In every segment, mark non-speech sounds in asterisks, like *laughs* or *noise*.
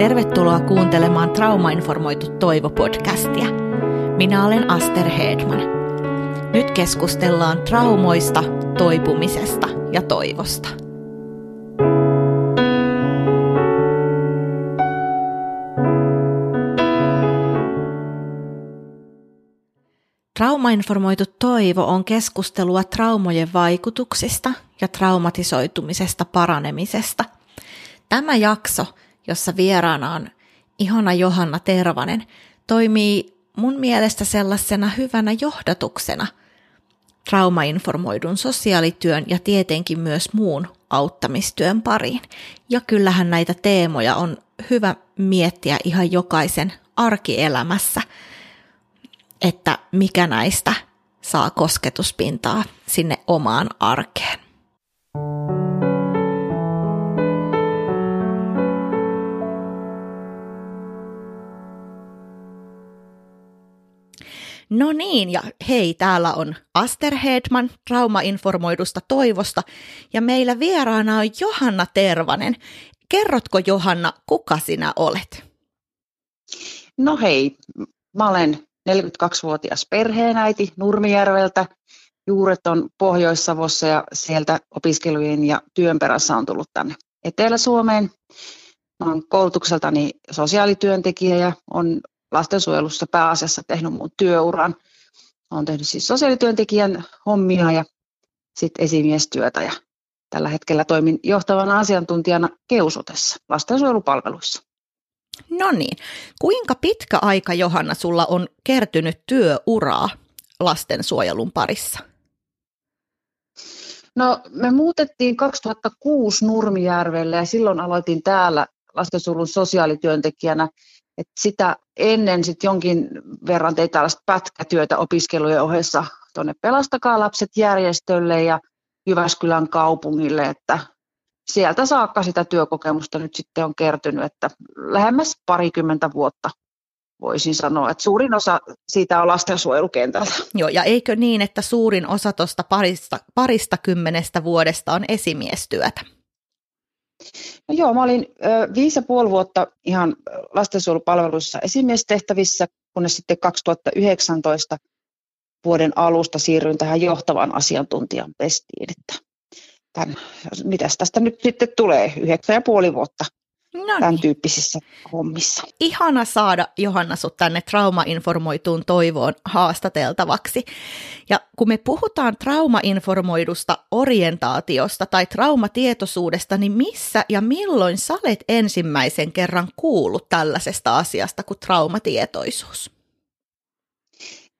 Tervetuloa kuuntelemaan Traumainformoitu Toivo-podcastia. Minä olen Aster Hedman. Nyt keskustellaan traumoista, toipumisesta ja toivosta. Traumainformoitu toivo on keskustelua traumojen vaikutuksista ja traumatisoitumisesta paranemisesta. Tämä jakso – jossa vieraana on ihana Johanna Tervanen, toimii mun mielestä sellaisena hyvänä johdatuksena traumainformoidun sosiaalityön ja tietenkin myös muun auttamistyön pariin. Ja kyllähän näitä teemoja on hyvä miettiä ihan jokaisen arkielämässä, että mikä näistä saa kosketuspintaa sinne omaan arkeen. No niin, ja hei, täällä on Aster Hedman traumainformoidusta toivosta, ja meillä vieraana on Johanna Tervanen. Kerrotko Johanna, kuka sinä olet? No hei, mä olen 42-vuotias perheenäiti Nurmijärveltä. Juuret on Pohjois-Savossa ja sieltä opiskelujen ja työn perässä on tullut tänne Etelä-Suomeen. Mä olen koulutukseltani sosiaalityöntekijä ja on lastensuojelussa pääasiassa tehnyt mun työuran. Olen tehnyt siis sosiaalityöntekijän hommia ja sitten esimiestyötä ja tällä hetkellä toimin johtavana asiantuntijana Keusotessa lastensuojelupalveluissa. No niin, kuinka pitkä aika Johanna sulla on kertynyt työuraa lastensuojelun parissa? No me muutettiin 2006 Nurmijärvelle ja silloin aloitin täällä lastensuojelun sosiaalityöntekijänä et sitä ennen sit jonkin verran tein tällaista pätkätyötä opiskelujen ohessa tuonne Pelastakaa lapset järjestölle ja Jyväskylän kaupungille, että sieltä saakka sitä työkokemusta nyt sitten on kertynyt, että lähemmäs parikymmentä vuotta voisin sanoa, että suurin osa siitä on lastensuojelukentällä. Joo, ja eikö niin, että suurin osa tuosta parista, parista kymmenestä vuodesta on esimiestyötä? No joo, mä olin ö, viisi ja puoli vuotta ihan lastensuojelupalveluissa esimiestehtävissä, kunnes sitten 2019 vuoden alusta siirryin tähän johtavan asiantuntijan pestiin. Että tämän, mitäs tästä nyt sitten tulee, yhdeksän ja puoli vuotta no niin. tämän tyyppisissä hommissa. Ihana saada Johanna sut tänne traumainformoituun toivoon haastateltavaksi. Ja kun me puhutaan traumainformoidusta orientaatiosta tai traumatietoisuudesta, niin missä ja milloin sä olet ensimmäisen kerran kuullut tällaisesta asiasta kuin traumatietoisuus?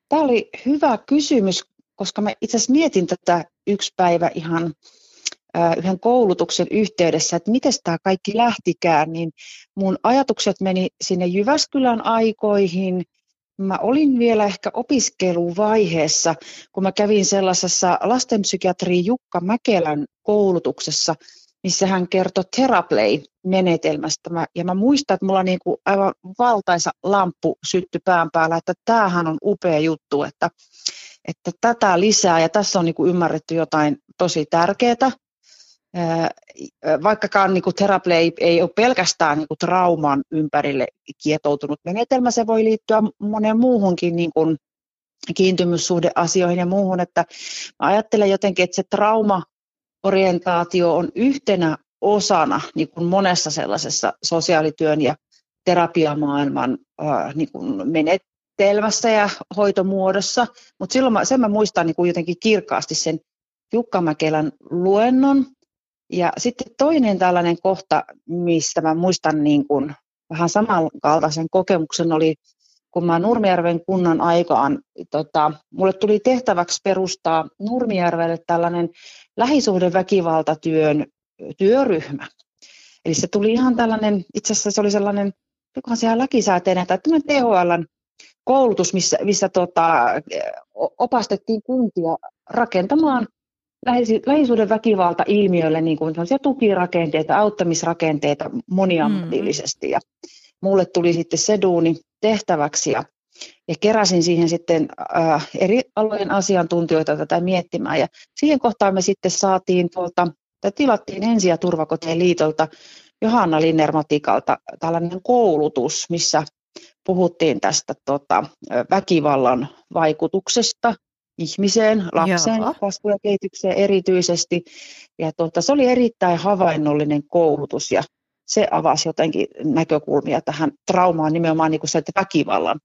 Tämä oli hyvä kysymys, koska mä itse asiassa mietin tätä yksi päivä ihan yhden koulutuksen yhteydessä, että miten tämä kaikki lähtikään, niin mun ajatukset meni sinne Jyväskylän aikoihin. Mä olin vielä ehkä opiskeluvaiheessa, kun mä kävin sellaisessa lastenpsykiatri Jukka Mäkelän koulutuksessa, missä hän kertoi Theraplay-menetelmästä. Ja mä muistan, että mulla niinku aivan valtaisa lamppu sytty pään päällä, että tämähän on upea juttu, että, että tätä lisää ja tässä on niinku ymmärretty jotain tosi tärkeää vaikkakaan niin Teraplay ei, ei ole pelkästään niin kuin trauman ympärille kietoutunut menetelmä, se voi liittyä moneen muuhunkin niin kuin kiintymyssuhdeasioihin ja muuhun, että mä ajattelen jotenkin, että se traumaorientaatio on yhtenä osana niin kuin monessa sellaisessa sosiaalityön ja terapiamaailman äh, niin kuin menetelmässä ja hoitomuodossa, mutta silloin mä, sen mä muistan niin kuin jotenkin kirkkaasti sen Jukka Mäkelän luennon, ja sitten toinen tällainen kohta, mistä mä muistan niin kuin vähän samankaltaisen kokemuksen oli, kun mä Nurmijärven kunnan aikaan, tota, mulle tuli tehtäväksi perustaa Nurmijärvelle tällainen lähisuhdeväkivaltatyön työryhmä. Eli se tuli ihan tällainen, itse asiassa se oli sellainen, jokohan ihan lakisääteinen, tai tämmöinen THLn koulutus, missä, missä tota, opastettiin kuntia rakentamaan lähisuuden väkivalta ilmiölle niin kuin tukirakenteita, auttamisrakenteita moniammatillisesti. Mm. Ja mulle tuli sitten se duuni tehtäväksi ja, ja keräsin siihen sitten äh, eri alojen asiantuntijoita tätä miettimään. Ja siihen kohtaan me sitten saatiin tuolta, tai tilattiin ensi- ja turvakotien liitolta Johanna Linnermatikalta tällainen koulutus, missä puhuttiin tästä tota, väkivallan vaikutuksesta ihmiseen, lapseen, kasvuun ja kehitykseen erityisesti. Ja tota, se oli erittäin havainnollinen koulutus ja se avasi jotenkin näkökulmia tähän traumaan nimenomaan niin kuin väkivallan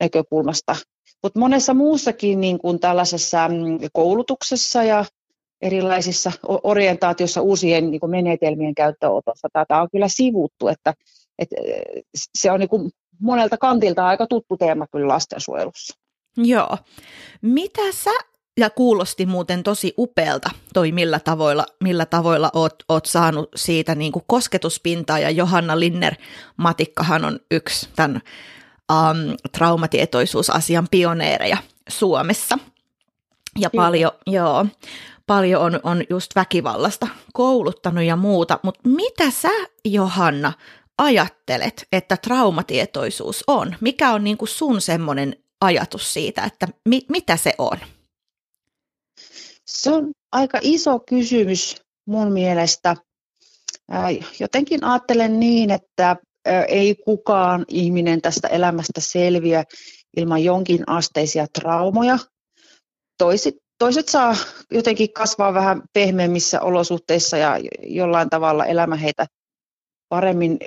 näkökulmasta. Mutta monessa muussakin niin kuin tällaisessa mm, koulutuksessa ja erilaisissa orientaatiossa uusien niin kuin menetelmien käyttöönotossa tätä on kyllä sivuttu, että, että se on niin kuin monelta kantilta aika tuttu teema kyllä lastensuojelussa. Joo. Mitä sä, ja kuulosti muuten tosi upealta toi millä tavoilla, millä tavoilla oot, oot saanut siitä niin kuin kosketuspintaa, ja Johanna Linner Matikkahan on yksi tämän um, traumatietoisuusasian pioneereja Suomessa. Ja Kyllä. paljon, joo, paljon on, on just väkivallasta kouluttanut ja muuta, mutta mitä sä Johanna ajattelet, että traumatietoisuus on? Mikä on niin kuin sun semmoinen ajatus siitä, että mi- mitä se on? Se on aika iso kysymys mun mielestä. Jotenkin ajattelen niin, että ei kukaan ihminen tästä elämästä selviä ilman jonkin asteisia traumoja. Toiset, toiset saa jotenkin kasvaa vähän pehmeämmissä olosuhteissa ja jollain tavalla elämä heitä paremmin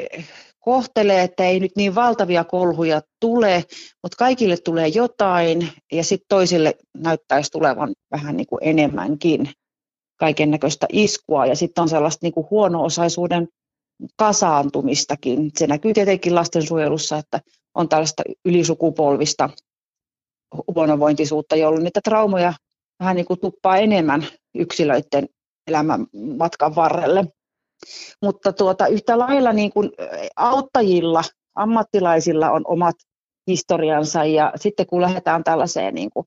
kohtelee, että ei nyt niin valtavia kolhuja tule, mutta kaikille tulee jotain ja sitten toisille näyttäisi tulevan vähän niin kuin enemmänkin kaiken näköistä iskua ja sitten on sellaista niin kuin huono-osaisuuden kasaantumistakin. Se näkyy tietenkin lastensuojelussa, että on tällaista ylisukupolvista huonovointisuutta, jolloin niitä traumoja vähän niin kuin tuppaa enemmän yksilöiden elämän matkan varrelle. Mutta tuota, yhtä lailla niin kuin auttajilla, ammattilaisilla on omat historiansa ja sitten kun lähdetään tällaiseen niin kuin,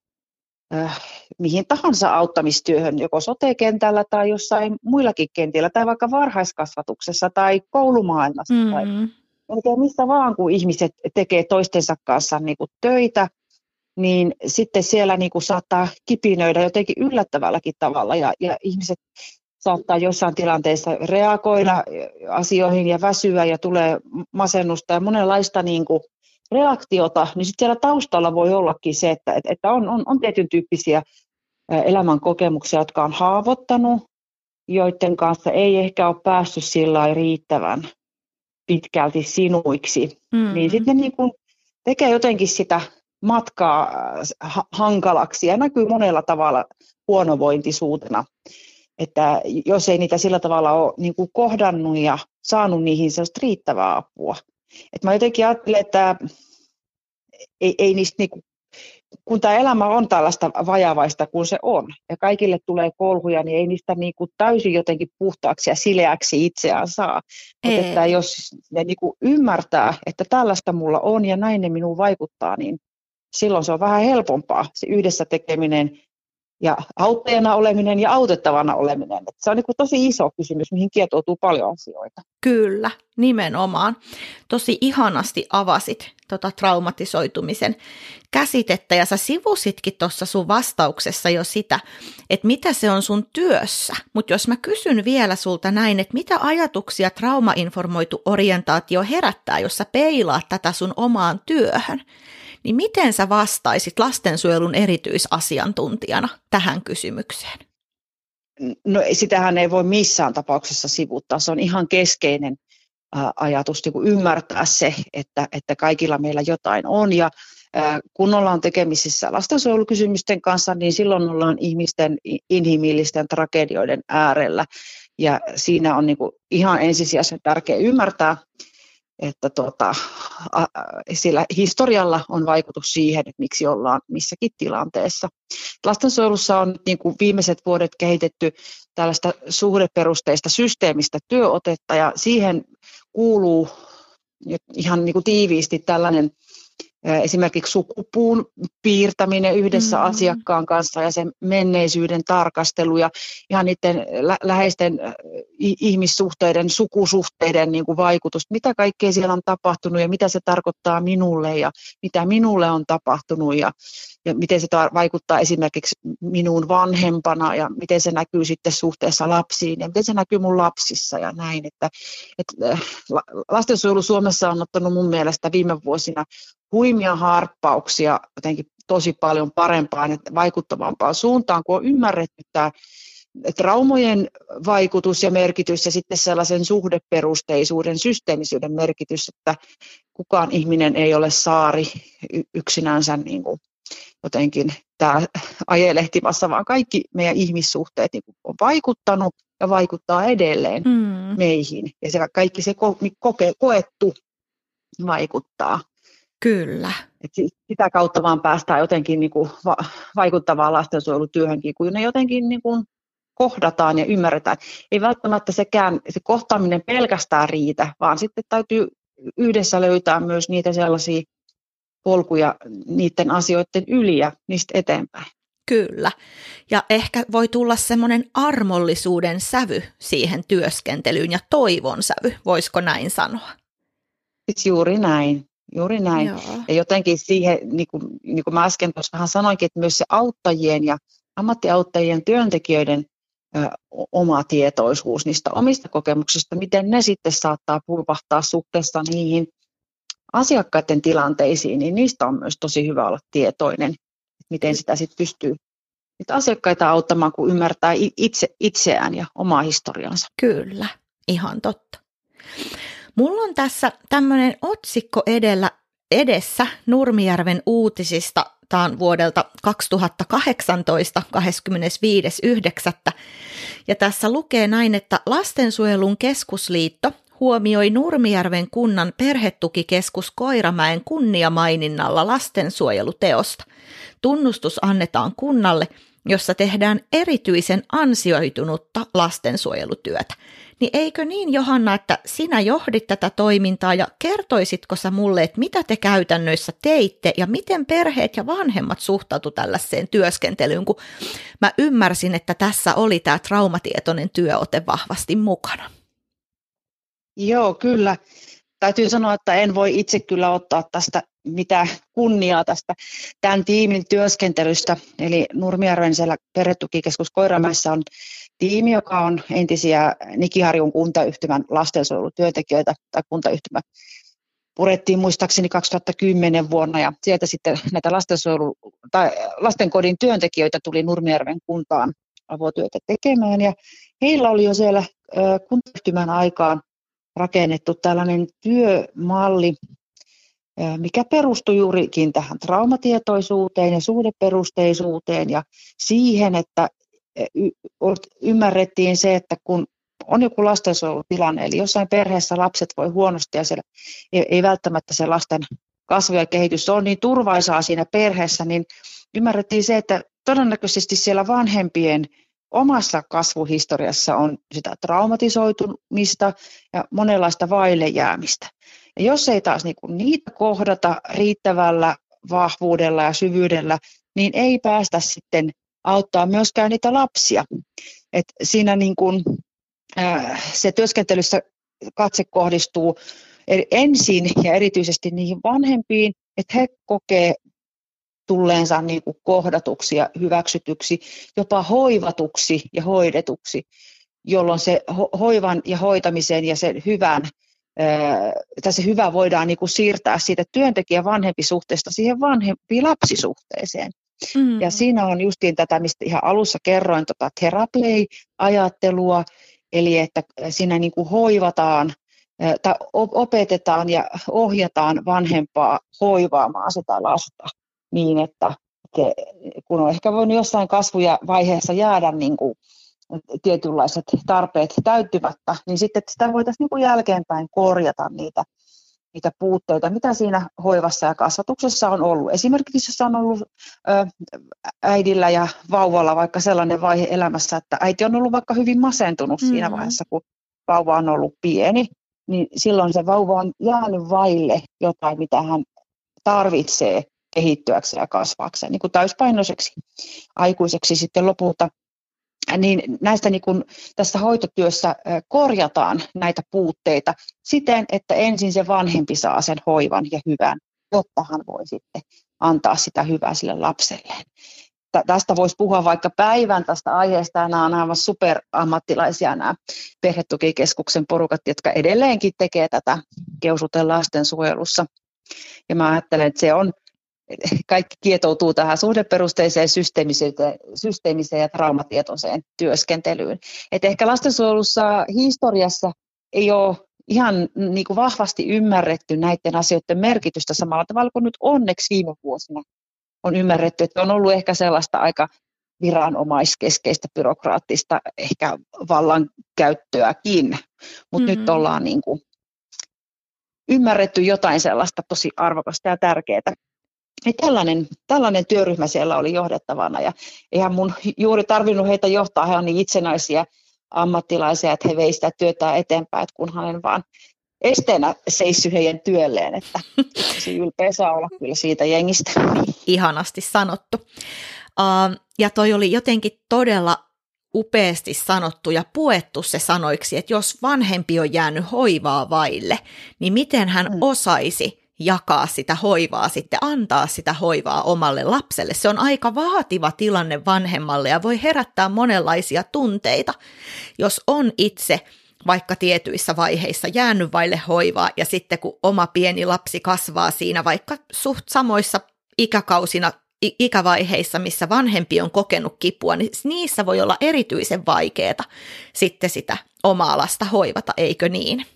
äh, mihin tahansa auttamistyöhön, joko sote-kentällä tai jossain muillakin kentillä tai vaikka varhaiskasvatuksessa tai koulumaailmassa mm-hmm. tai melkein missä vaan, kun ihmiset tekee toistensa kanssa niin kuin töitä, niin sitten siellä niin kuin saattaa kipinöidä jotenkin yllättävälläkin tavalla ja, ja ihmiset saattaa jossain tilanteessa reagoida asioihin ja väsyä ja tulee masennusta ja monenlaista niin kuin reaktiota, niin sitten siellä taustalla voi ollakin se, että, että on, on, on tietyn tyyppisiä elämän kokemuksia, jotka on haavoittanut, joiden kanssa ei ehkä ole päässyt sillä riittävän pitkälti sinuiksi. Mm. Niin sitten niin kuin tekee jotenkin sitä matkaa hankalaksi ja näkyy monella tavalla huonovointisuutena että jos ei niitä sillä tavalla ole niin kuin kohdannut ja saanut niihin sellaista riittävää apua. Et mä jotenkin ajattelen, että ei, ei niistä niin kuin, kun tämä elämä on tällaista vajavaista kuin se on, ja kaikille tulee kolhuja, niin ei niistä niin kuin täysin jotenkin puhtaaksi ja sileäksi itseään saa. Mutta että jos ne niin kuin ymmärtää, että tällaista mulla on ja näin ne minuun vaikuttaa, niin silloin se on vähän helpompaa se yhdessä tekeminen ja auttajana oleminen ja autettavana oleminen. Että se on niin tosi iso kysymys, mihin kietoutuu paljon asioita. Kyllä, nimenomaan. Tosi ihanasti avasit tota traumatisoitumisen käsitettä ja sä sivusitkin tuossa sun vastauksessa jo sitä, että mitä se on sun työssä. Mutta jos mä kysyn vielä sulta näin, että mitä ajatuksia traumainformoitu orientaatio herättää, jos sä peilaat tätä sun omaan työhön, niin miten sä vastaisit lastensuojelun erityisasiantuntijana tähän kysymykseen? No sitähän ei voi missään tapauksessa sivuttaa. Se on ihan keskeinen ajatus niin ymmärtää se, että, että kaikilla meillä jotain on. Ja kun ollaan tekemisissä lastensuojelukysymysten kanssa, niin silloin ollaan ihmisten inhimillisten tragedioiden äärellä. Ja siinä on niin kuin ihan ensisijaisen tärkeää ymmärtää, että tota, sillä historialla on vaikutus siihen, että miksi ollaan missäkin tilanteessa. Lastensuojelussa on niin kuin viimeiset vuodet kehitetty tällaista suhdeperusteista systeemistä työotetta ja siihen kuuluu ihan niin kuin tiiviisti tällainen esimerkiksi sukupuun piirtäminen yhdessä mm-hmm. asiakkaan kanssa ja sen menneisyyden tarkastelu ja ihan niiden lä- läheisten ihmissuhteiden, sukusuhteiden niin kuin vaikutus, mitä kaikkea siellä on tapahtunut ja mitä se tarkoittaa minulle ja mitä minulle on tapahtunut ja, ja miten se tar- vaikuttaa esimerkiksi minuun vanhempana ja miten se näkyy sitten suhteessa lapsiin ja miten se näkyy mun lapsissa ja näin. Että, että lastensuojelu Suomessa on ottanut mun mielestä viime vuosina huimia harppauksia jotenkin tosi paljon parempaan ja vaikuttavampaan suuntaan, kun on ymmärretty tämä traumojen vaikutus ja merkitys ja sitten sellaisen suhdeperusteisuuden, systeemisyyden merkitys, että kukaan ihminen ei ole saari yksinänsä niin kuin jotenkin tämä ajelehtimassa, vaan kaikki meidän ihmissuhteet niin kuin on vaikuttanut ja vaikuttaa edelleen mm. meihin. Ja se, kaikki se koke, koettu vaikuttaa. Kyllä. Et sitä kautta vaan päästään jotenkin niin kuin va- vaikuttavaan lastensuojelutyöhönkin, kun ne jotenkin niin kuin kohdataan ja ymmärretään. Ei välttämättä sekään, se kohtaaminen pelkästään riitä, vaan sitten täytyy yhdessä löytää myös niitä sellaisia polkuja niiden asioiden yli ja niistä eteenpäin. Kyllä. Ja ehkä voi tulla semmoinen armollisuuden sävy siihen työskentelyyn ja toivon sävy, voisiko näin sanoa? Juuri näin. Juuri näin. Joo. Ja jotenkin siihen, niin kuin, niin kuin mä äsken tuossa vähän sanoinkin, että myös se auttajien ja ammattiauttajien työntekijöiden ö, oma tietoisuus niistä omista kokemuksista, miten ne sitten saattaa pulpahtaa suhteessa niihin asiakkaiden tilanteisiin, niin niistä on myös tosi hyvä olla tietoinen, miten sitä sitten pystyy niitä asiakkaita auttamaan, kun ymmärtää itse, itseään ja omaa historiansa. Kyllä, ihan totta. Mulla on tässä tämmöinen otsikko edellä, edessä Nurmijärven uutisista. Tämä on vuodelta 2018, 25.9. Ja tässä lukee näin, että Lastensuojelun keskusliitto huomioi Nurmijärven kunnan perhetukikeskus Koiramäen kunniamaininnalla lastensuojeluteosta. Tunnustus annetaan kunnalle, jossa tehdään erityisen ansioitunutta lastensuojelutyötä niin eikö niin Johanna, että sinä johdit tätä toimintaa ja kertoisitko sä mulle, että mitä te käytännöissä teitte ja miten perheet ja vanhemmat suhtautu tällaiseen työskentelyyn, kun mä ymmärsin, että tässä oli tämä traumatietoinen työote vahvasti mukana. Joo, kyllä. Täytyy sanoa, että en voi itse kyllä ottaa tästä mitä kunniaa tästä tämän tiimin työskentelystä. Eli Nurmijärven siellä perhetukikeskus Koiramäessä on tiimi, joka on entisiä Nikiharjun kuntayhtymän lastensuojelutyöntekijöitä tai kuntayhtymä purettiin muistaakseni 2010 vuonna ja sieltä sitten näitä lastensuojelu- tai lastenkodin työntekijöitä tuli Nurmijärven kuntaan avotyötä tekemään ja heillä oli jo siellä kuntayhtymän aikaan rakennettu tällainen työmalli, mikä perustui juurikin tähän traumatietoisuuteen ja suhdeperusteisuuteen ja siihen, että ymmärrettiin se, että kun on joku lastensuojelutilanne, eli jossain perheessä lapset voi huonosti ja siellä ei, välttämättä se lasten kasvu ja kehitys on niin turvaisaa siinä perheessä, niin ymmärrettiin se, että todennäköisesti siellä vanhempien omassa kasvuhistoriassa on sitä traumatisoitumista ja monenlaista vaille jäämistä. Jos ei taas niinku niitä kohdata riittävällä vahvuudella ja syvyydellä, niin ei päästä sitten auttaa myöskään niitä lapsia. Et siinä niin kuin, äh, se työskentelyssä katse kohdistuu ensin ja erityisesti niihin vanhempiin, että he kokee tulleensa niin kuin kohdatuksi ja hyväksytyksi, jopa hoivatuksi ja hoidetuksi, jolloin se hoivan ja hoitamisen ja sen hyvän tai se hyvä voidaan niin kuin siirtää siitä työntekijän vanhempi suhteesta siihen vanhempi lapsisuhteeseen. Mm. Ja siinä on justiin tätä, mistä ihan alussa kerroin, tota teraplay-ajattelua, eli että siinä niin kuin hoivataan tai opetetaan ja ohjataan vanhempaa hoivaamaan sitä lasta niin, että kun on ehkä voinut jossain kasvuja vaiheessa jäädä niin kuin tietynlaiset tarpeet täyttymättä, niin sitten sitä voitaisiin niin jälkeenpäin korjata niitä niitä puutteita, mitä siinä hoivassa ja kasvatuksessa on ollut. Esimerkiksi jos on ollut äidillä ja vauvalla vaikka sellainen vaihe elämässä, että äiti on ollut vaikka hyvin masentunut mm-hmm. siinä vaiheessa, kun vauva on ollut pieni, niin silloin se vauva on jäänyt vaille jotain, mitä hän tarvitsee kehittyäkseen ja kasvaakseen niin kuin täyspainoiseksi aikuiseksi sitten lopulta niin näistä niin kuin tässä hoitotyössä korjataan näitä puutteita siten, että ensin se vanhempi saa sen hoivan ja hyvän, jotta hän voi sitten antaa sitä hyvää sille lapselleen. Tästä voisi puhua vaikka päivän tästä aiheesta, nämä on aivan superammattilaisia nämä perhetukikeskuksen porukat, jotka edelleenkin tekee tätä keusuten lastensuojelussa. Ja mä ajattelen, että se on *laughs* kaikki kietoutuu tähän suhdeperusteiseen systeemiseen, ja traumatietoiseen työskentelyyn. Et ehkä lastensuojelussa historiassa ei ole ihan niin kuin vahvasti ymmärretty näiden asioiden merkitystä samalla tavalla kuin nyt onneksi viime vuosina on ymmärretty, että on ollut ehkä sellaista aika viranomaiskeskeistä, byrokraattista ehkä vallankäyttöäkin, mutta mm-hmm. nyt ollaan niin kuin ymmärretty jotain sellaista tosi arvokasta ja tärkeää. Niin tällainen, tällainen työryhmä siellä oli johdettavana ja eihän mun juuri tarvinnut heitä johtaa, he on niin itsenäisiä ammattilaisia, että he veivät sitä työtä eteenpäin, että kunhan en vaan esteenä seissy heidän työlleen, että *laughs* se ylpeä saa olla kyllä siitä jengistä. Ihanasti sanottu. Uh, ja toi oli jotenkin todella upeasti sanottu ja puettu se sanoiksi, että jos vanhempi on jäänyt hoivaa vaille, niin miten hän mm. osaisi jakaa sitä hoivaa sitten, antaa sitä hoivaa omalle lapselle. Se on aika vaativa tilanne vanhemmalle ja voi herättää monenlaisia tunteita, jos on itse vaikka tietyissä vaiheissa jäänyt vaille hoivaa ja sitten kun oma pieni lapsi kasvaa siinä vaikka suht samoissa ikäkausina ikävaiheissa, missä vanhempi on kokenut kipua, niin niissä voi olla erityisen vaikeaa sitten sitä omaa lasta hoivata, eikö niin?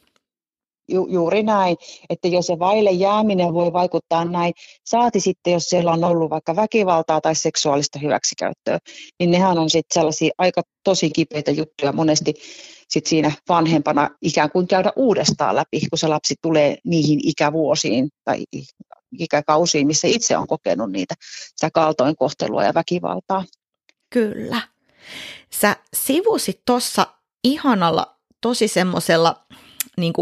Ju, juuri näin, että jos se vaille jääminen voi vaikuttaa näin, saati sitten, jos siellä on ollut vaikka väkivaltaa tai seksuaalista hyväksikäyttöä, niin nehän on sitten sellaisia aika tosi kipeitä juttuja monesti sit siinä vanhempana ikään kuin käydä uudestaan läpi, kun se lapsi tulee niihin ikävuosiin tai ikäkausiin, missä itse on kokenut niitä, sitä kaltoinkohtelua ja väkivaltaa. Kyllä. Sä sivusit tuossa ihanalla, tosi semmoisella niin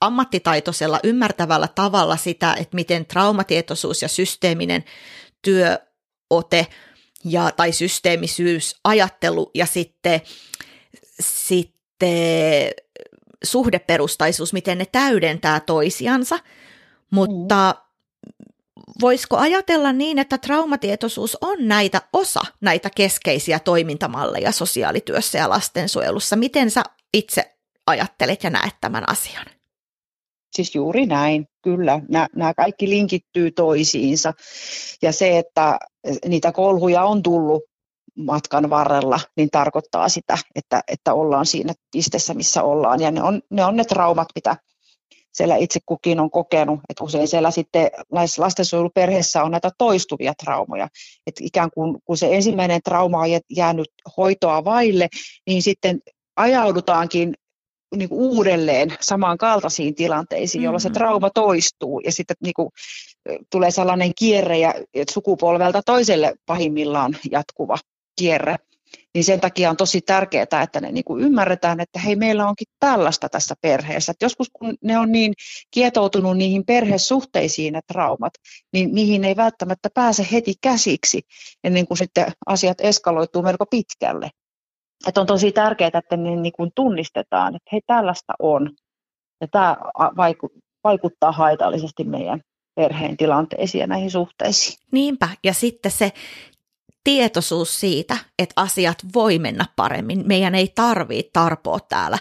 ammattitaitoisella, ymmärtävällä tavalla sitä, että miten traumatietoisuus ja systeeminen työote ja, tai systeemisyys, ajattelu ja sitten, sitten suhdeperustaisuus, miten ne täydentää toisiansa, mutta voisiko ajatella niin, että traumatietoisuus on näitä osa näitä keskeisiä toimintamalleja sosiaalityössä ja lastensuojelussa? Miten sä itse ajattelet ja näet tämän asian? Siis juuri näin, kyllä. Nämä, nämä kaikki linkittyy toisiinsa. Ja se, että niitä kolhuja on tullut matkan varrella, niin tarkoittaa sitä, että, että ollaan siinä pisteessä, missä ollaan. Ja ne on ne, on ne traumat, mitä siellä itse kukin on kokenut. Että usein siellä sitten lastensuojeluperheessä on näitä toistuvia traumoja. Että ikään kuin kun se ensimmäinen trauma on jäänyt hoitoa vaille, niin sitten ajaudutaankin niin kuin uudelleen samankaltaisiin tilanteisiin, jolloin mm-hmm. se trauma toistuu ja sitten niin kuin, tulee sellainen kierre ja sukupolvelta toiselle pahimmillaan jatkuva kierre. Niin sen takia on tosi tärkeää, että ne niin kuin ymmärretään, että hei, meillä onkin tällaista tässä perheessä. Et joskus kun ne on niin kietoutunut niihin perhesuhteisiin ne traumat, niin niihin ei välttämättä pääse heti käsiksi, ennen kuin sitten asiat eskaloituu melko pitkälle että on tosi tärkeää, että ne niin kuin tunnistetaan, että hei, tällaista on. Ja tämä vaikuttaa haitallisesti meidän perheen tilanteisiin ja näihin suhteisiin. Niinpä, ja sitten se tietoisuus siitä, että asiat voi mennä paremmin. Meidän ei tarvitse tarpoa täällä,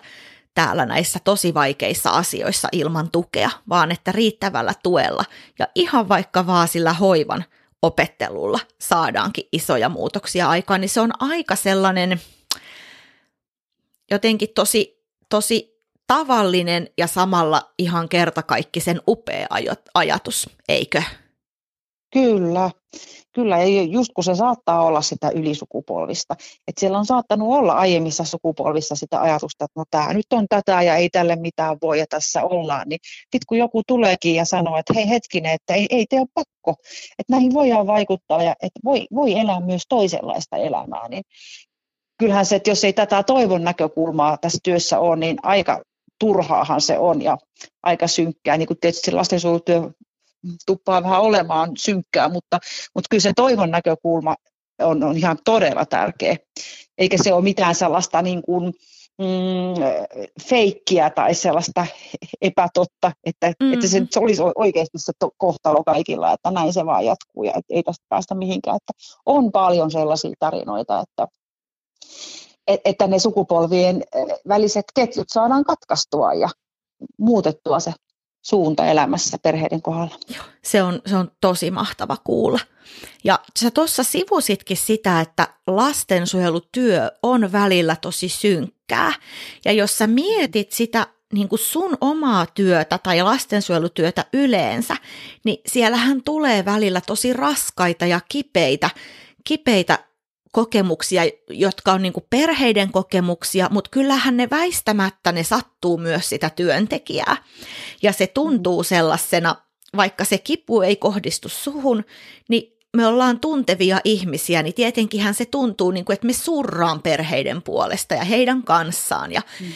täällä näissä tosi vaikeissa asioissa ilman tukea, vaan että riittävällä tuella ja ihan vaikka vaan sillä hoivan opettelulla saadaankin isoja muutoksia aikaan, niin se on aika sellainen – jotenkin tosi, tosi tavallinen ja samalla ihan kertakaikkisen upea ajatus, eikö? Kyllä, kyllä. Ja just kun se saattaa olla sitä ylisukupolvista. Että siellä on saattanut olla aiemmissa sukupolvissa sitä ajatusta, että no tämä nyt on tätä ja ei tälle mitään voi ja tässä ollaan. Niin sitten kun joku tuleekin ja sanoo, että hei hetkinen, että ei, ei tee pakko, että näihin voidaan vaikuttaa ja että voi, voi elää myös toisenlaista elämää, niin kyllähän se, että jos ei tätä toivon näkökulmaa tässä työssä ole, niin aika turhaahan se on ja aika synkkää. Niin kuin tietysti lastensuojelutyö tuppaa vähän olemaan synkkää, mutta, mutta kyllä se toivon näkökulma on, on ihan todella tärkeä. Eikä se ole mitään sellaista niin kuin, mm, feikkiä tai sellaista epätotta, että, mm-hmm. että se, se olisi oikeasti se to, kohtalo kaikilla, että näin se vaan jatkuu ja ei tästä päästä mihinkään. Että on paljon sellaisia tarinoita, että, että ne sukupolvien väliset ketjut saadaan katkaistua ja muutettua se suunta elämässä perheiden kohdalla. Joo, se on, se on tosi mahtava kuulla. Ja sä tuossa sivusitkin sitä, että lastensuojelutyö on välillä tosi synkkää. Ja jos sä mietit sitä niin kuin sun omaa työtä tai lastensuojelutyötä yleensä, niin siellähän tulee välillä tosi raskaita ja kipeitä, kipeitä kokemuksia, jotka on niin kuin perheiden kokemuksia, mutta kyllähän ne väistämättä ne sattuu myös sitä työntekijää. Ja se tuntuu sellaisena, vaikka se kipu ei kohdistu suhun, niin me ollaan tuntevia ihmisiä, niin tietenkinhän se tuntuu, niin kuin, että me surraan perheiden puolesta ja heidän kanssaan ja, mm.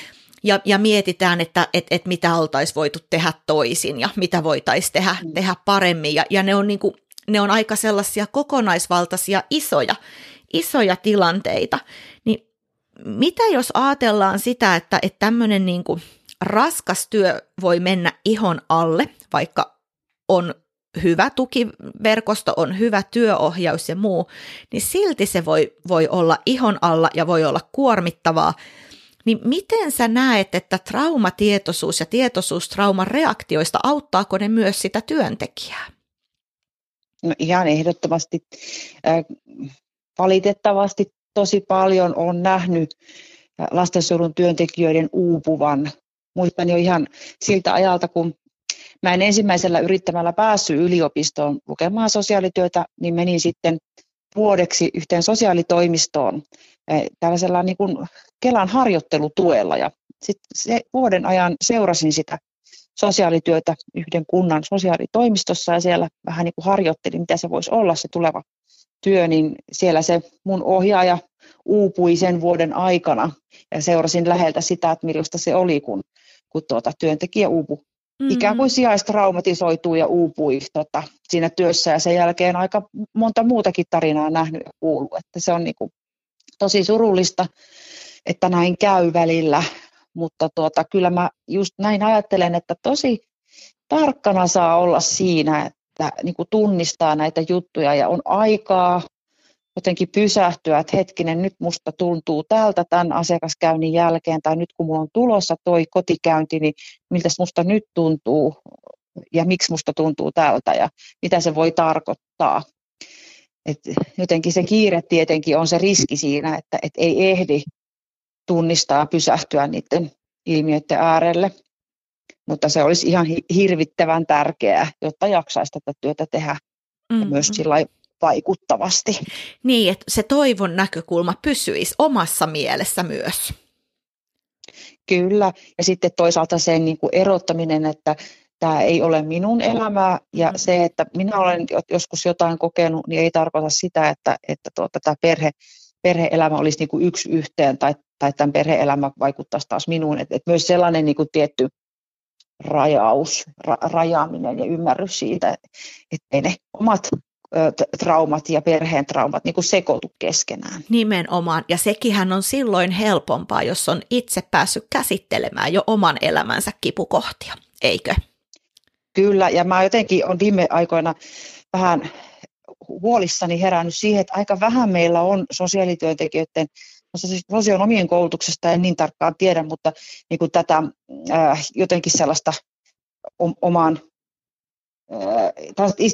ja, ja mietitään, että et, et mitä oltaisiin voitu tehdä toisin ja mitä voitaisiin tehdä, mm. tehdä paremmin. Ja, ja ne, on niin kuin, ne on aika sellaisia kokonaisvaltaisia isoja, isoja tilanteita. Niin mitä jos ajatellaan sitä, että, että tämmöinen niin kuin raskas työ voi mennä ihon alle, vaikka on hyvä tukiverkosto, on hyvä työohjaus ja muu, niin silti se voi, voi olla ihon alla ja voi olla kuormittavaa. Niin miten sä näet, että traumatietoisuus ja tietoisuus trauman reaktioista, auttaako ne myös sitä työntekijää? No ihan ehdottomasti. Valitettavasti tosi paljon on nähnyt lastensuojelun työntekijöiden uupuvan. Muistan jo ihan siltä ajalta, kun Mä en ensimmäisellä yrittämällä päässyt yliopistoon lukemaan sosiaalityötä, niin menin sitten vuodeksi yhteen sosiaalitoimistoon eh, tällaisella niin kuin Kelan harjoittelutuella. Ja sitten se vuoden ajan seurasin sitä sosiaalityötä yhden kunnan sosiaalitoimistossa ja siellä vähän niin kuin harjoittelin, mitä se voisi olla se tuleva työ, niin siellä se mun ohjaaja uupui sen vuoden aikana. Ja seurasin läheltä sitä, että millaista se oli, kun, kun tuota, työntekijä uupui mm. ikään kuin sijaistraumatisoitui ja uupui tota, siinä työssä. Ja sen jälkeen aika monta muutakin tarinaa nähnyt ja kuullut, että se on niin kuin tosi surullista, että näin käy välillä, mutta tuota, kyllä mä just näin ajattelen, että tosi tarkkana saa olla siinä, että niin kuin tunnistaa näitä juttuja ja on aikaa jotenkin pysähtyä, että hetkinen, nyt musta tuntuu tältä tämän asiakaskäynnin jälkeen, tai nyt kun mulla on tulossa toi kotikäynti, niin miltä musta nyt tuntuu, ja miksi musta tuntuu tältä, ja mitä se voi tarkoittaa. Et jotenkin se kiire tietenkin on se riski siinä, että et ei ehdi tunnistaa pysähtyä niiden ilmiöiden äärelle. Mutta se olisi ihan hirvittävän tärkeää, jotta jaksaisi tätä työtä tehdä. Mm-hmm. Ja myös sillä vaikuttavasti. Niin, että se toivon näkökulma pysyisi omassa mielessä myös. Kyllä, ja sitten toisaalta sen niin kuin erottaminen, että tämä ei ole minun elämää, ja mm. se, että minä olen joskus jotain kokenut, niin ei tarkoita sitä, että, että tuota, tämä perhe, perhe-elämä olisi niin kuin yksi yhteen, tai, tai tämän perhe-elämä vaikuttaisi taas minuun. Et, et myös sellainen niin kuin tietty rajaus, ra, rajaaminen ja ymmärrys siitä, että ne omat traumat ja perheen traumat niin kuin sekoitu keskenään. Nimenomaan, ja sekinhän on silloin helpompaa, jos on itse päässyt käsittelemään jo oman elämänsä kipukohtia, eikö? Kyllä, ja mä jotenkin on viime aikoina vähän huolissani herännyt siihen, että aika vähän meillä on sosiaalityöntekijöiden sosionomien koulutuksesta en niin tarkkaan tiedä, mutta niin kuin tätä äh, jotenkin sellaista omaan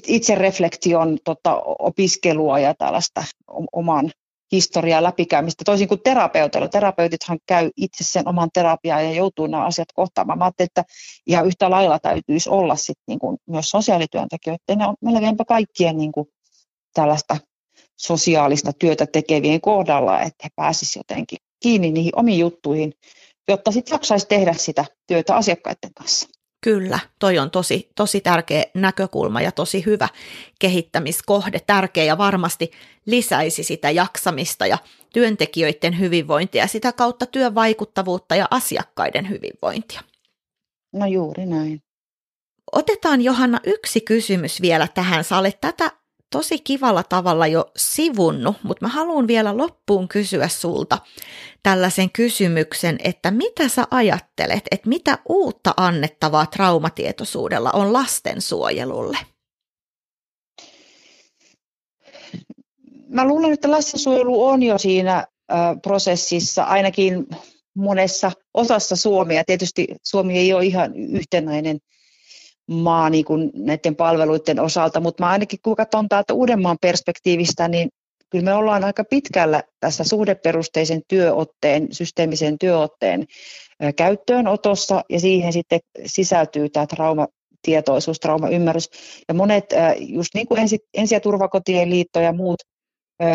itsereflektion tota, opiskelua ja tällaista oman historiaa läpikäymistä, toisin kuin terapeutilla. Terapeutithan käy itse sen oman terapian ja joutuu nämä asiat kohtaamaan. Mä ajattelin, että ihan yhtä lailla täytyisi olla sit niin kuin myös sosiaalityöntekijöiden on melkeinpä kaikkien niin kuin tällaista sosiaalista työtä tekevien kohdalla, että he pääsisivät jotenkin kiinni niihin omiin juttuihin, jotta sitten jaksaisi tehdä sitä työtä asiakkaiden kanssa. Kyllä, toi on tosi, tosi tärkeä näkökulma ja tosi hyvä kehittämiskohde, tärkeä ja varmasti lisäisi sitä jaksamista ja työntekijöiden hyvinvointia ja sitä kautta työn vaikuttavuutta ja asiakkaiden hyvinvointia. No juuri näin. otetaan Johanna yksi kysymys vielä tähän. Sä olet tätä tosi kivalla tavalla jo sivunnut, mutta mä haluan vielä loppuun kysyä sulta tällaisen kysymyksen, että mitä sä ajattelet, että mitä uutta annettavaa traumatietoisuudella on lastensuojelulle? Mä luulen, että lastensuojelu on jo siinä prosessissa, ainakin monessa osassa Suomea. Tietysti Suomi ei ole ihan yhtenäinen maa niin kuin näiden palveluiden osalta, mutta mä ainakin kun katson täältä Uudenmaan perspektiivistä, niin kyllä me ollaan aika pitkällä tässä suhdeperusteisen työotteen, systeemisen työotteen käyttöönotossa ja siihen sitten sisältyy tämä trauma tietoisuus, traumaymmärrys. Ja monet, just niin kuin ensi, ensi- ja turvakotien liitto ja muut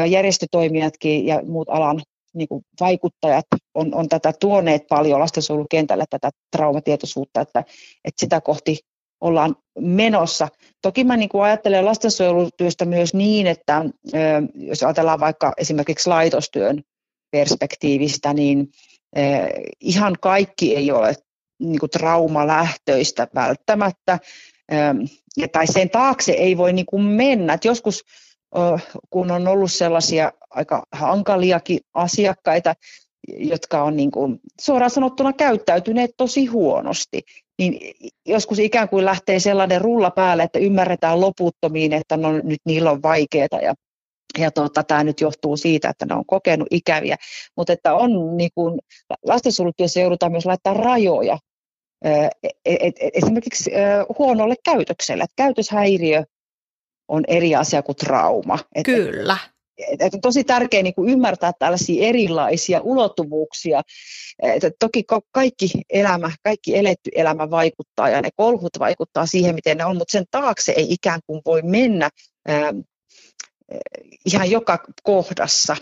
järjestötoimijatkin ja muut alan niin kuin vaikuttajat on, on tätä tuoneet paljon lastensuojelukentälle tätä traumatietoisuutta, että, että sitä kohti ollaan menossa. Toki mä niin kuin ajattelen lastensuojelutyöstä myös niin, että jos ajatellaan vaikka esimerkiksi laitostyön perspektiivistä, niin ihan kaikki ei ole niin kuin traumalähtöistä välttämättä, tai sen taakse ei voi niin kuin mennä. Et joskus kun on ollut sellaisia aika hankaliakin asiakkaita, jotka on niin kuin, suoraan sanottuna käyttäytyneet tosi huonosti, niin joskus ikään kuin lähtee sellainen rulla päälle, että ymmärretään loputtomiin, että no, nyt niillä on vaikeaa ja ja tuota, tämä nyt johtuu siitä, että ne on kokenut ikäviä, mutta että on niin kuin, lastensuojelutyössä joudutaan myös laittaa rajoja et, et, et, esimerkiksi huonolle käytökselle. että käytöshäiriö on eri asia kuin trauma. Kyllä. Et, et on tosi tärkeää niin kuin ymmärtää tällaisia erilaisia ulottuvuuksia. Et toki kaikki elämä, kaikki eletty elämä vaikuttaa ja ne kolhut vaikuttaa siihen, miten ne on, mutta sen taakse ei ikään kuin voi mennä ää, ihan joka kohdassa.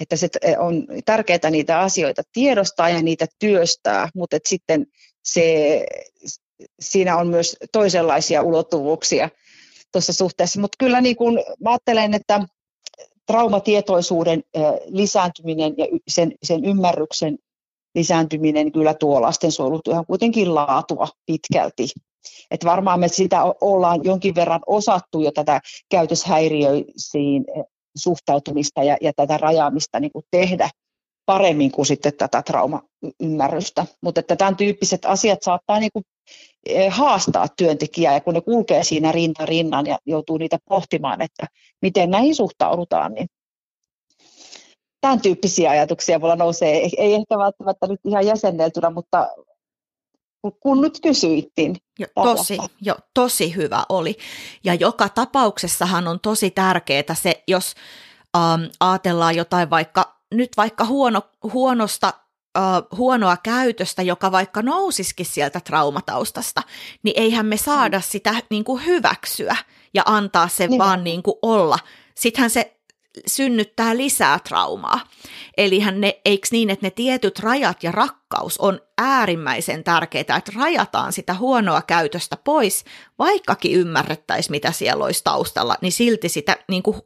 Että se on tärkeää niitä asioita tiedostaa ja niitä työstää, mutta et sitten se, siinä on myös toisenlaisia ulottuvuuksia tuossa suhteessa. Mutta kyllä niin kun, mä ajattelen, että traumatietoisuuden lisääntyminen ja sen, sen ymmärryksen lisääntyminen kyllä tuo lastensuojelutyöhön kuitenkin laatua pitkälti. Et varmaan me sitä ollaan jonkin verran osattu jo tätä käytöshäiriöisiin suhtautumista ja, ja tätä rajaamista niin kuin tehdä paremmin kuin sitten tätä traumaymmärrystä. Mutta että tämän tyyppiset asiat saattaa niin kuin haastaa työntekijää ja kun ne kulkee siinä rinta rinnan ja joutuu niitä pohtimaan, että miten näihin suhtaudutaan, niin tämän tyyppisiä ajatuksia mulla nousee. Ei ehkä välttämättä nyt ihan jäsenneltynä, mutta kun nyt kysyittiin. Jo, tosi, jo, tosi hyvä oli. Ja joka tapauksessahan on tosi tärkeää se, jos ähm, ajatellaan jotain vaikka nyt vaikka huono, huonosta uh, huonoa käytöstä, joka vaikka nousisikin sieltä traumataustasta, niin eihän me saada mm. sitä niin kuin hyväksyä ja antaa se niin. vaan niin kuin olla. Sittenhän se synnyttää lisää traumaa. Eli ne, eikö niin, että ne tietyt rajat ja rakkaus on äärimmäisen tärkeää, että rajataan sitä huonoa käytöstä pois, vaikkakin ymmärrettäisiin, mitä siellä olisi taustalla, niin silti sitä niin kuin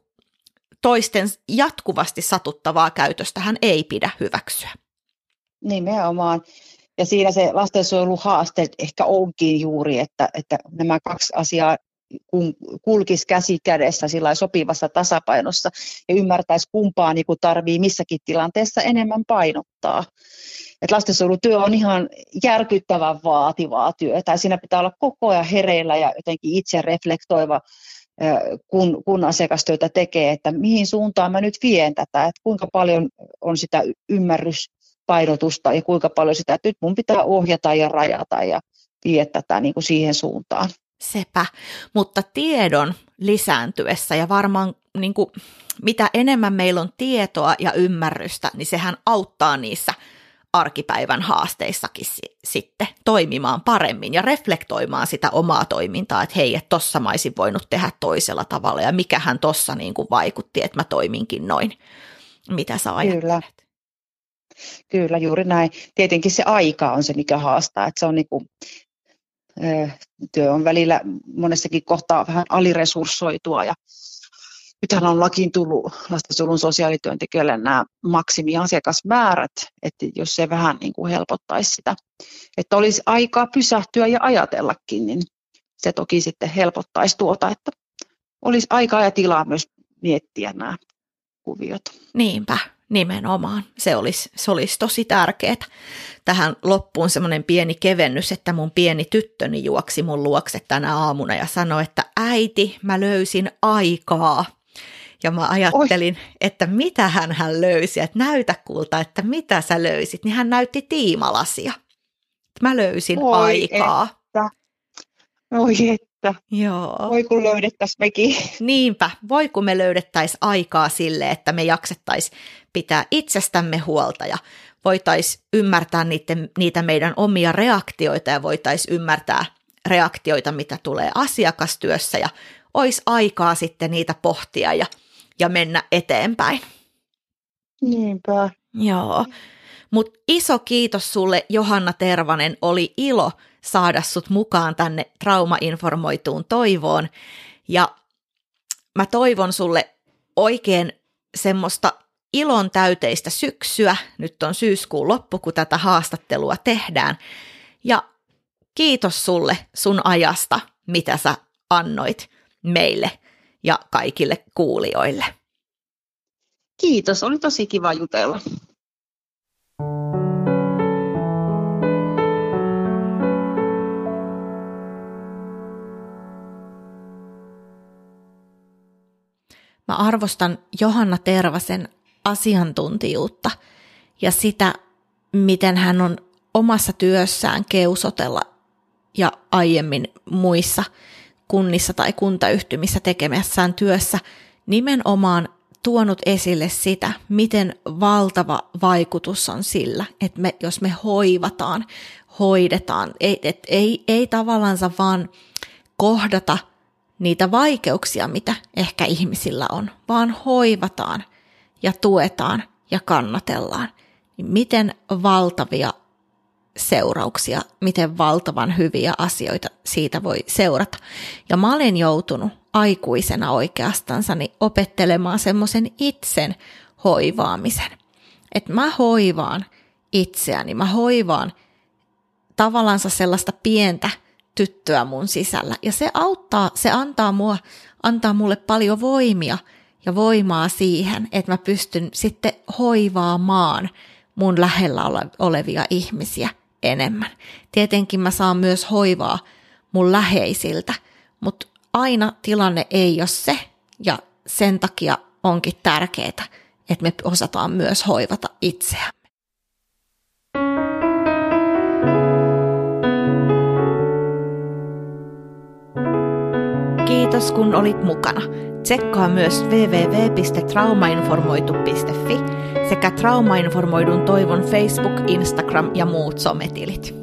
toisten jatkuvasti satuttavaa käytöstä hän ei pidä hyväksyä. Nimenomaan. Ja siinä se lastensuojeluhaaste ehkä onkin juuri, että, että nämä kaksi asiaa kulkisi käsi kädessä sillä sopivassa tasapainossa ja ymmärtäisi kumpaa niin tarvii missäkin tilanteessa enemmän painottaa. Et lastensuojelutyö on ihan järkyttävän vaativaa työtä siinä pitää olla koko ajan hereillä ja jotenkin itse reflektoiva kun, kun asiakastyötä tekee, että mihin suuntaan mä nyt vien tätä, että kuinka paljon on sitä ymmärryspainotusta ja kuinka paljon sitä, että nyt mun pitää ohjata ja rajata ja vie tätä niin kuin siihen suuntaan. Sepä, mutta tiedon lisääntyessä ja varmaan niin kuin, mitä enemmän meillä on tietoa ja ymmärrystä, niin sehän auttaa niissä – arkipäivän haasteissakin si- sitten toimimaan paremmin ja reflektoimaan sitä omaa toimintaa, että hei, että tossa mä olisin voinut tehdä toisella tavalla ja mikähän tossa niin kuin vaikutti, että mä toiminkin noin. Mitä sä ajattelet? Kyllä. Kyllä, juuri näin. Tietenkin se aika on se, mikä haastaa, että se on niin kuin, työ on välillä monessakin kohtaa vähän aliresurssoitua ja nythän on lakiin tullut lastensuojelun sosiaalityöntekijöille nämä maksimiasiakasmäärät, että jos se vähän niin kuin helpottaisi sitä, että olisi aikaa pysähtyä ja ajatellakin, niin se toki sitten helpottaisi tuota, että olisi aikaa ja tilaa myös miettiä nämä kuviot. Niinpä, nimenomaan. Se olisi, se olisi tosi tärkeää. Tähän loppuun semmoinen pieni kevennys, että mun pieni tyttöni juoksi mun luokse tänä aamuna ja sanoi, että äiti, mä löysin aikaa. Ja mä ajattelin, Oi. että mitä hän, hän löysi, että näytä kulta, että mitä sä löysit. Niin hän näytti tiimalasia. Mä löysin Oi aikaa. Että. Oi että. Joo. Voi kun löydettäisiin mekin. Niinpä, voi kun me löydettäisiin aikaa sille, että me jaksettaisiin pitää itsestämme huolta ja voitaisiin ymmärtää niiden, niitä meidän omia reaktioita ja voitaisiin ymmärtää reaktioita, mitä tulee asiakastyössä ja olisi aikaa sitten niitä pohtia ja, ja mennä eteenpäin. Niinpä. Joo. Mutta iso kiitos sulle Johanna Tervanen, oli ilo saada sut mukaan tänne traumainformoituun toivoon. Ja mä toivon sulle oikein semmoista ilon täyteistä syksyä. Nyt on syyskuun loppu, kun tätä haastattelua tehdään. Ja kiitos sulle sun ajasta, mitä sä annoit meille ja kaikille kuulijoille. Kiitos, oli tosi kiva jutella. Mä arvostan Johanna Tervasen asiantuntijuutta ja sitä, miten hän on omassa työssään keusotella ja aiemmin muissa kunnissa tai kuntayhtymissä tekemässään työssä nimenomaan tuonut esille sitä, miten valtava vaikutus on sillä, että me, jos me hoivataan, hoidetaan, ei, et, ei, ei tavallaan vaan kohdata niitä vaikeuksia, mitä ehkä ihmisillä on, vaan hoivataan ja tuetaan ja kannatellaan. Niin miten valtavia seurauksia, miten valtavan hyviä asioita siitä voi seurata. Ja mä olen joutunut aikuisena oikeastansa opettelemaan semmoisen itsen hoivaamisen. Että mä hoivaan itseäni, mä hoivaan tavallaan sellaista pientä tyttöä mun sisällä. Ja se auttaa, se antaa, mua, antaa mulle paljon voimia ja voimaa siihen, että mä pystyn sitten hoivaamaan mun lähellä olevia ihmisiä enemmän. Tietenkin mä saan myös hoivaa mun läheisiltä, mutta aina tilanne ei ole se, ja sen takia onkin tärkeää, että me osataan myös hoivata itseämme. Kiitos kun olit mukana. Tsekkaa myös www.traumainformoitu.fi sekä Traumainformoidun toivon Facebook, Instagram ja muut sometilit.